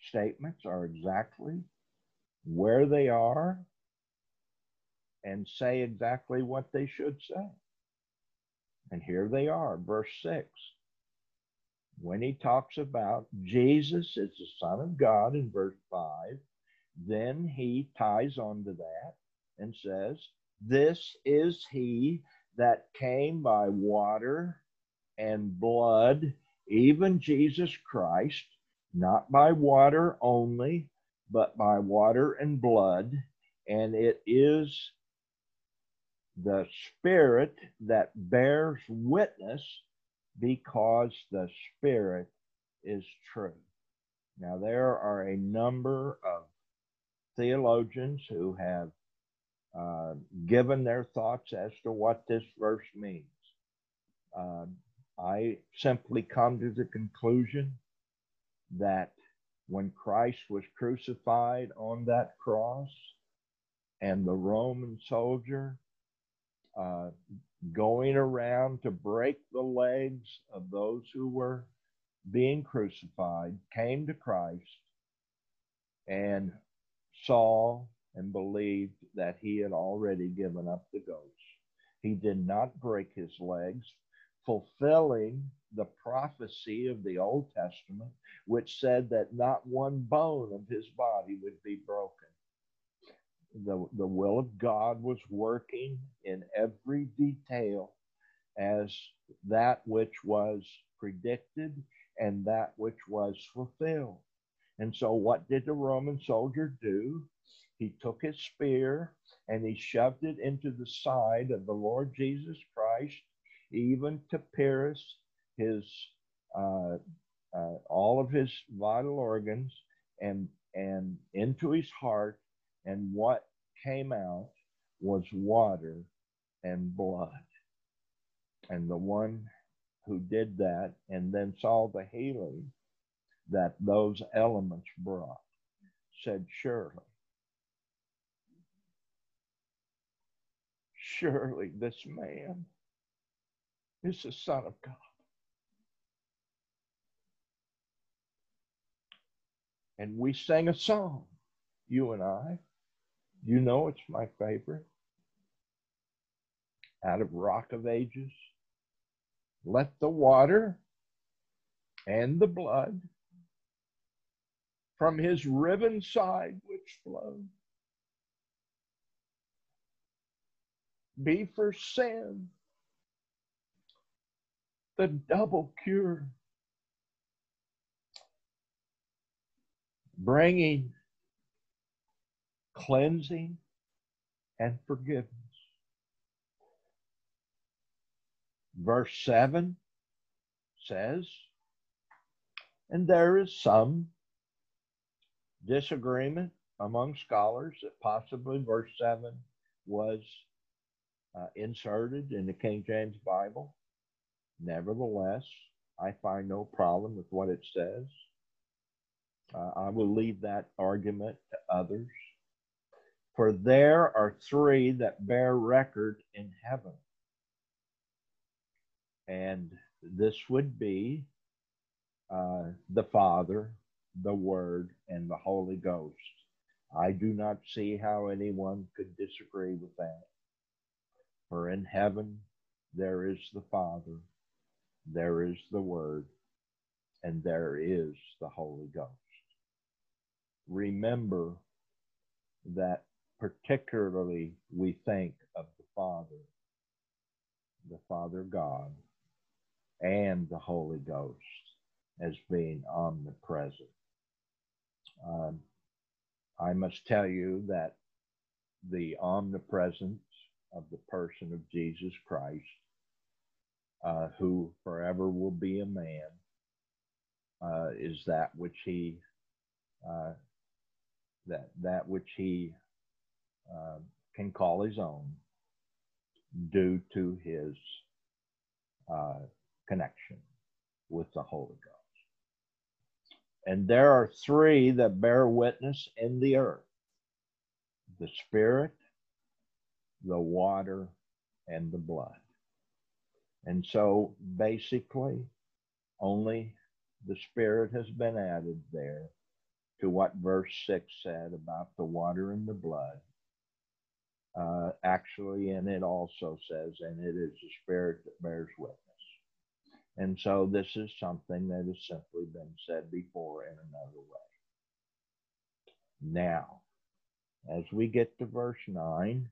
statements are exactly where they are and say exactly what they should say. And here they are, verse 6. When he talks about Jesus is the Son of God in verse 5, then he ties onto that and says, This is he that came by water and blood, even Jesus Christ, not by water only, but by water and blood. And it is the Spirit that bears witness because the Spirit is true. Now, there are a number of theologians who have uh, given their thoughts as to what this verse means. Uh, I simply come to the conclusion that when Christ was crucified on that cross and the Roman soldier uh, going around to break the legs of those who were being crucified came to Christ and saw and believed that he had already given up the ghost. He did not break his legs, fulfilling the prophecy of the Old Testament, which said that not one bone of his body would be broken the, the will of God was working in every detail as that which was predicted and that which was fulfilled. And so, what did the Roman soldier do? He took his spear and he shoved it into the side of the Lord Jesus Christ, even to pierce his uh, uh, all of his vital organs and and into his heart and what came out was water and blood. And the one who did that and then saw the healing that those elements brought said, Surely, surely this man is the Son of God. And we sang a song, you and I. You know it's my favorite. Out of Rock of Ages. Let the water and the blood from his riven side which flowed be for sin the double cure, bringing cleansing and forgiveness. Verse 7 says, And there is some disagreement among scholars that possibly verse 7 was uh, inserted in the King James Bible. Nevertheless, I find no problem with what it says. Uh, I will leave that argument to others. For there are three that bear record in heaven. And this would be uh, the Father, the Word, and the Holy Ghost. I do not see how anyone could disagree with that. For in heaven there is the Father, there is the Word, and there is the Holy Ghost. Remember that particularly we think of the Father, the Father God, and the Holy Ghost as being omnipresent. Um, I must tell you that the omnipresence of the person of Jesus Christ, uh, who forever will be a man, uh, is that which he uh, that that which he uh, can call his own due to his uh, connection with the Holy Ghost. And there are three that bear witness in the earth the Spirit, the water, and the blood. And so basically, only the Spirit has been added there to what verse 6 said about the water and the blood. Uh, actually, and it also says, and it is the Spirit that bears witness. And so this is something that has simply been said before in another way. Now, as we get to verse 9,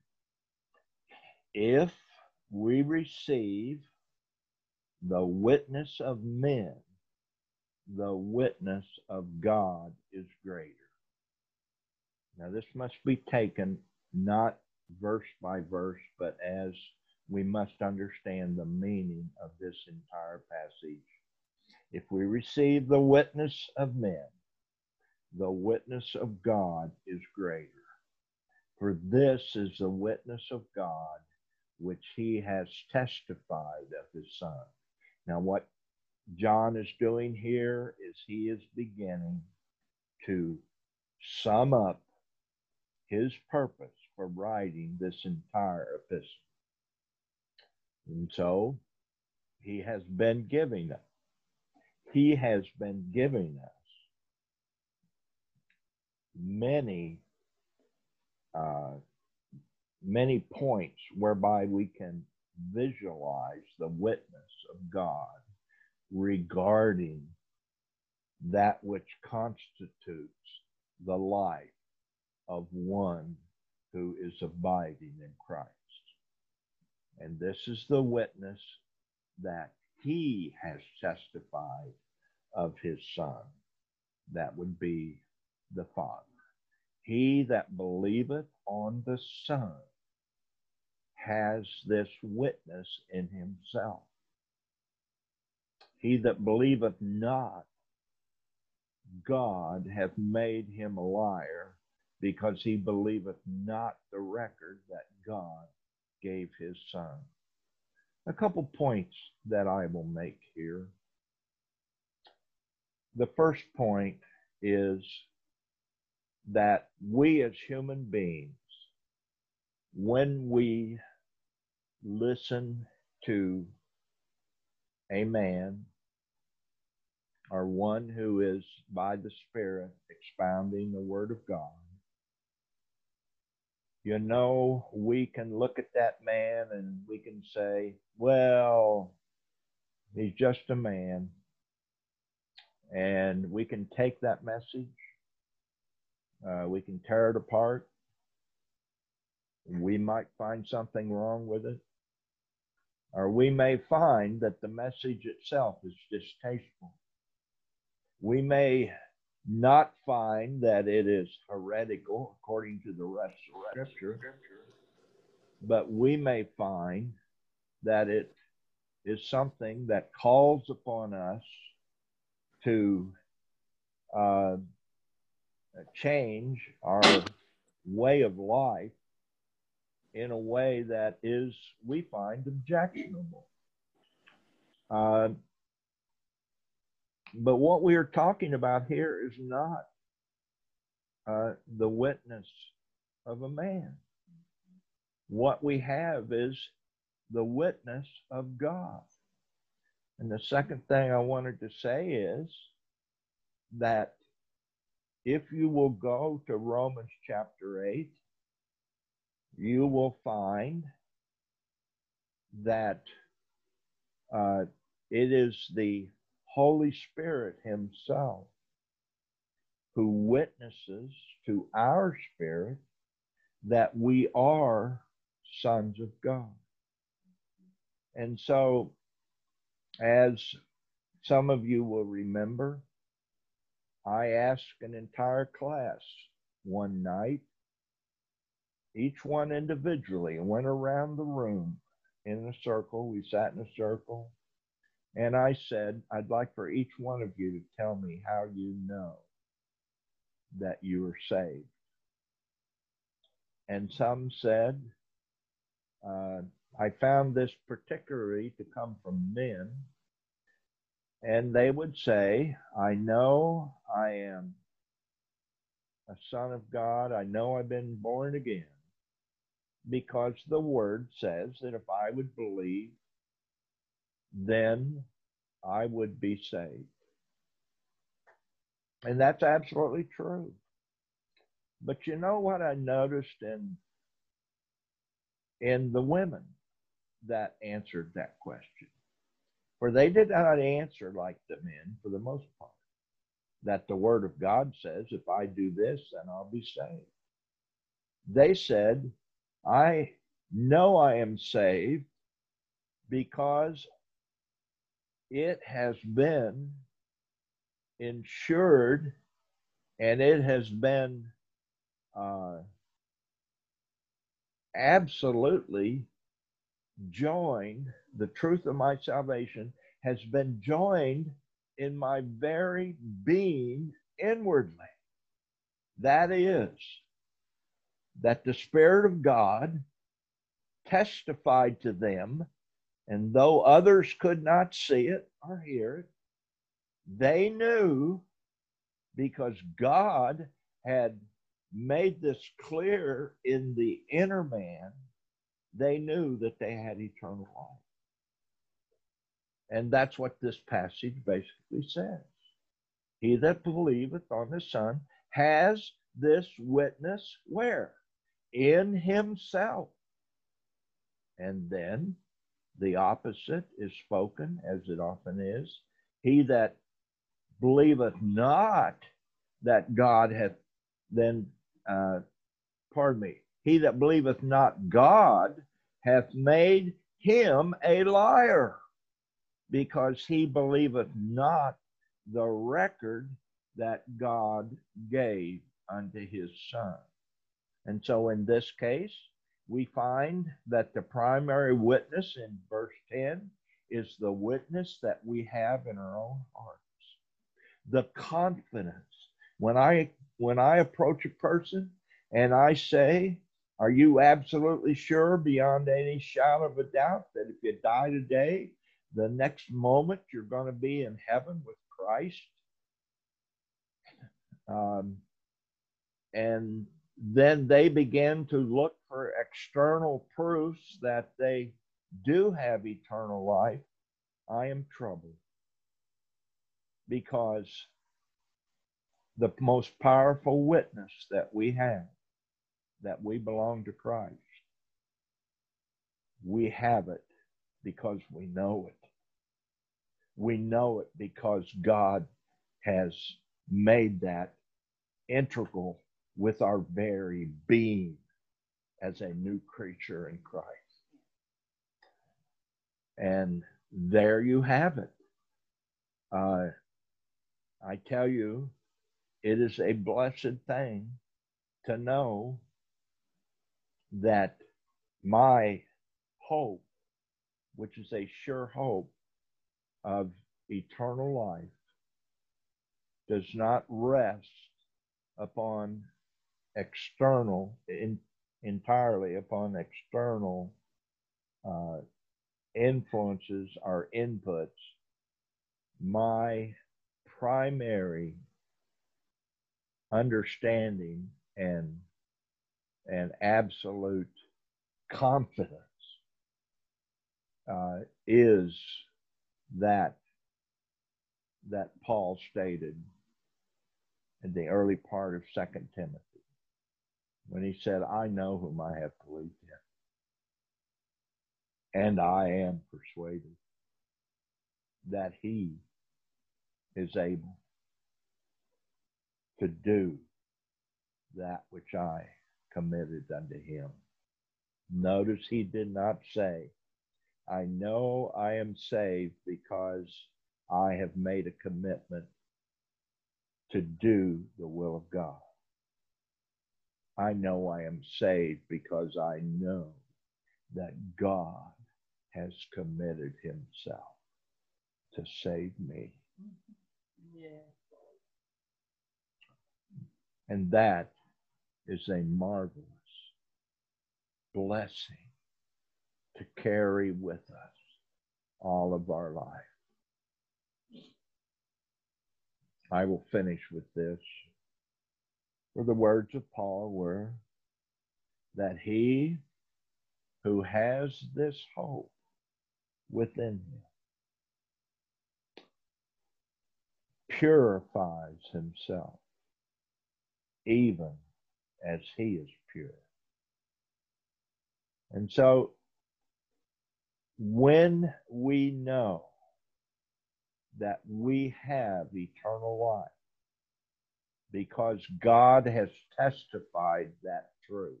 if we receive the witness of men, the witness of God is greater. Now, this must be taken not verse by verse, but as we must understand the meaning of this entire passage. If we receive the witness of men, the witness of God is greater. For this is the witness of God which he has testified of his Son. Now, what John is doing here is he is beginning to sum up his purpose for writing this entire epistle. And so he has been giving us. He has been giving us many uh, many points whereby we can visualize the witness of God regarding that which constitutes the life of one who is abiding in Christ. And this is the witness that he has testified of his Son. That would be the Father. He that believeth on the Son has this witness in himself. He that believeth not, God hath made him a liar, because he believeth not the record that God gave his son. A couple points that I will make here. The first point is that we as human beings, when we listen to a man or one who is by the Spirit expounding the Word of God, you know, we can look at that man and we can say, well, he's just a man. And we can take that message, uh, we can tear it apart. We might find something wrong with it. Or we may find that the message itself is distasteful. We may not find that it is heretical according to the rest of Scripture, but we may find that it is something that calls upon us to uh, change our way of life in a way that is, we find, objectionable. Uh, but what we are talking about here is not uh, the witness of a man. What we have is the witness of God. And the second thing I wanted to say is that if you will go to Romans chapter 8, you will find that uh, it is the Holy Spirit Himself who witnesses to our spirit that we are sons of God. And so, as some of you will remember, I asked an entire class one night, each one individually, went around the room in a circle. We sat in a circle. And I said, I'd like for each one of you to tell me how you know that you are saved. And some said, uh, I found this particularly to come from men and they would say, I know I am a son of God. I know I've been born again because the word says that if I would believe, then I would be saved. And that's absolutely true. But you know what I noticed in in the women that answered that question? For they did not answer like the men for the most part. That the word of God says, if I do this, then I'll be saved. They said, I know I am saved because it has been insured and it has been uh, absolutely joined, the truth of my salvation has been joined in my very being inwardly. That is, that the Spirit of God testified to them, and though others could not see it or hear it, they knew because God had made this clear in the inner man they knew that they had eternal life. And that's what this passage basically says. He that believeth on the Son has this witness where? In himself. And then the opposite is spoken, as it often is. He that believeth not that God hath then, uh, pardon me, he that believeth not God hath made him a liar, because he believeth not the record that God gave unto his Son. And so in this case, we find that the primary witness in verse 10 is the witness that we have in our own hearts. The confidence. When I when I approach a person and I say, are you absolutely sure beyond any shadow of a doubt that if you die today, the next moment you're going to be in heaven with Christ? Um, and then they begin to look external proofs that they do have eternal life. I am troubled because the most powerful witness that we have that we belong to Christ. We have it because we know it. We know it because God has made that integral with our very being as a new creature in Christ. And there you have it. Uh, I tell you, it is a blessed thing to know that my hope, which is a sure hope of eternal life, does not rest upon external, in, entirely upon external uh, influences or inputs, my primary understanding and and absolute confidence uh, is that that Paul stated in the early part of Second Timothy when he said, "I know whom I have believed in, and I am persuaded that he is able to do that which I committed unto him. Notice he did not say, I know I am saved because I have made a commitment to do the will of God. I know I am saved because I know that God has committed himself to save me. Yeah. And that is a marvelous blessing to carry with us all of our life. I will finish with this. For the words of Paul were that he who has this hope within him purifies himself even as he is pure. And so when we know that we have eternal life because God has testified that truth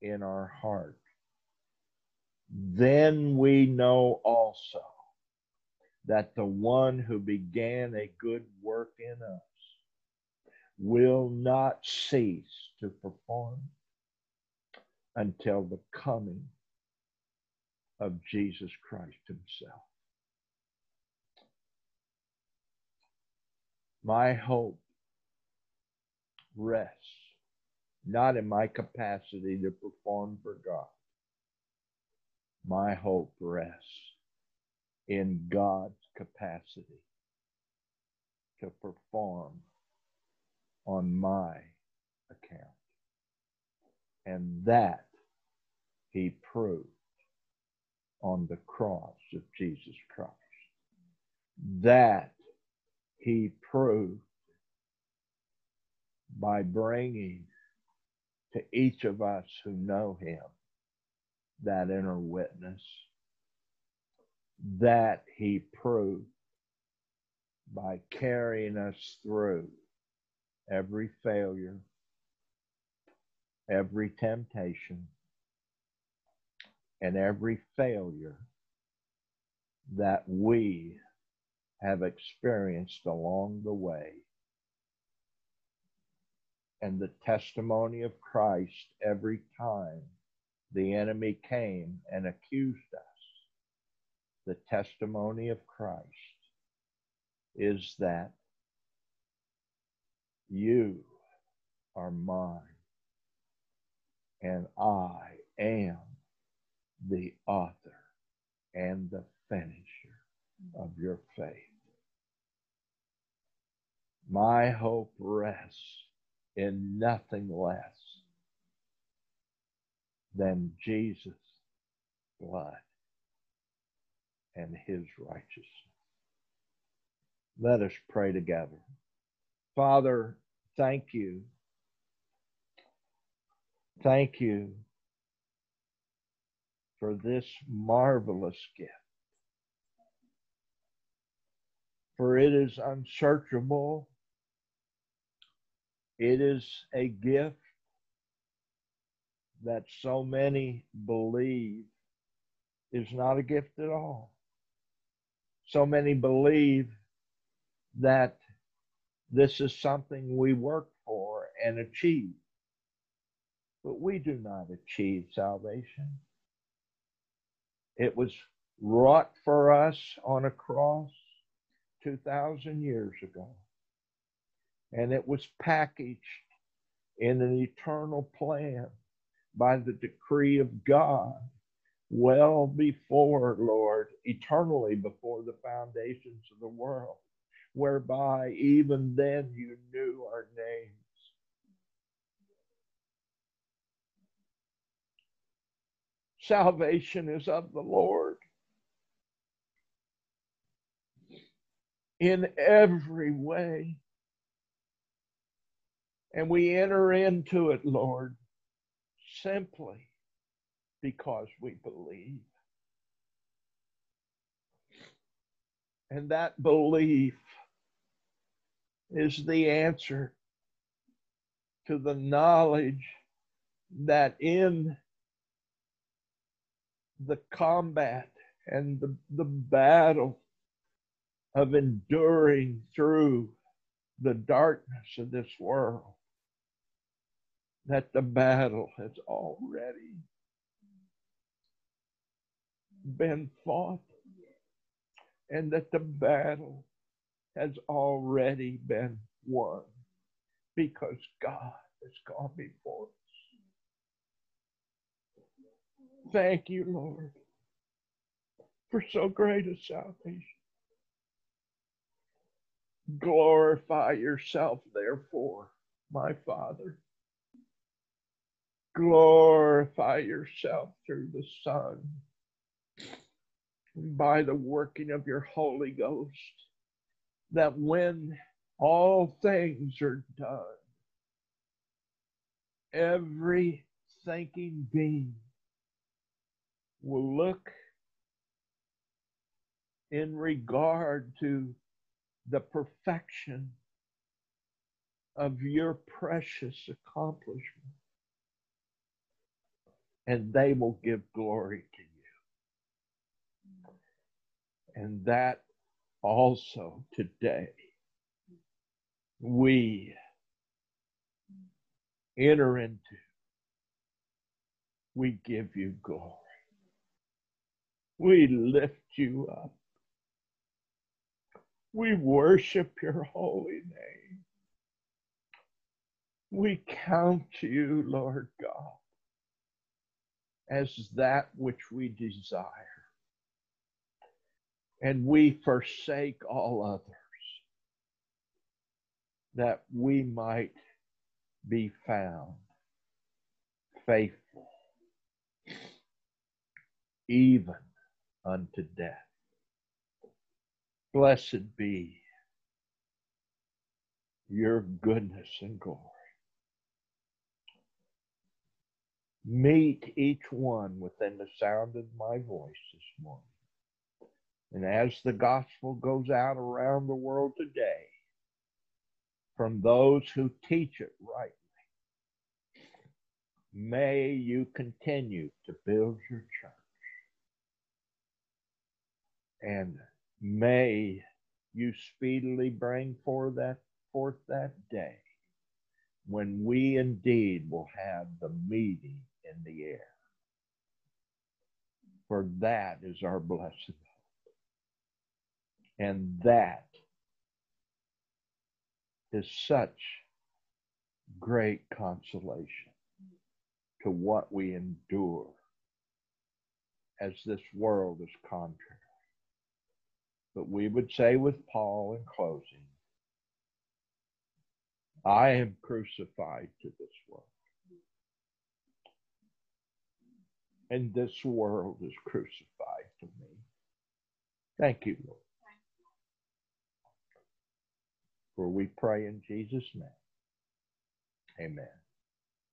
in our heart, then we know also that the one who began a good work in us will not cease to perform until the coming of Jesus Christ Himself. My hope rests not in my capacity to perform for God. My hope rests in God's capacity to perform on my account. And that he proved on the cross of Jesus Christ. That he proved by bringing to each of us who know him that inner witness that he proved by carrying us through every failure, every temptation, and every failure that we have experienced along the way. And the testimony of Christ every time the enemy came and accused us. The testimony of Christ is that you are mine, and I am the author and the finisher of your faith. My hope rests in nothing less than Jesus' blood and his righteousness. Let us pray together. Father, thank you. Thank you for this marvelous gift. For it is unsearchable. It is a gift that so many believe is not a gift at all. So many believe that this is something we work for and achieve. But we do not achieve salvation. It was wrought for us on a cross 2,000 years ago. And it was packaged in an eternal plan by the decree of God well before, Lord, eternally before the foundations of the world, whereby even then you knew our names. Salvation is of the Lord. In every way. And we enter into it, Lord, simply because we believe. And that belief is the answer to the knowledge that in the combat and the, the battle of enduring through the darkness of this world, that the battle has already been fought and that the battle has already been won because God has gone before us. Thank you, Lord, for so great a salvation. Glorify yourself, therefore, my Father. Glorify yourself through the Son by the working of your Holy Ghost, that when all things are done, every thinking being will look in regard to the perfection of your precious accomplishment. And they will give glory to you. And that also today we enter into. We give you glory. We lift you up. We worship your holy name. We count you, Lord God, as that which we desire. And we forsake all others that we might be found faithful, even unto death. Blessed be your goodness and glory. Meet each one within the sound of my voice this morning. And as the gospel goes out around the world today, from those who teach it rightly, may you continue to build your church. And may you speedily bring forth that, forth that day when we indeed will have the meeting in the air. For that is our blessed hope. And that is such great consolation to what we endure as this world is contrary. But we would say with Paul in closing, I am crucified to this world. And this world is crucified to me. Thank you, Lord. For we pray in Jesus' name. Amen.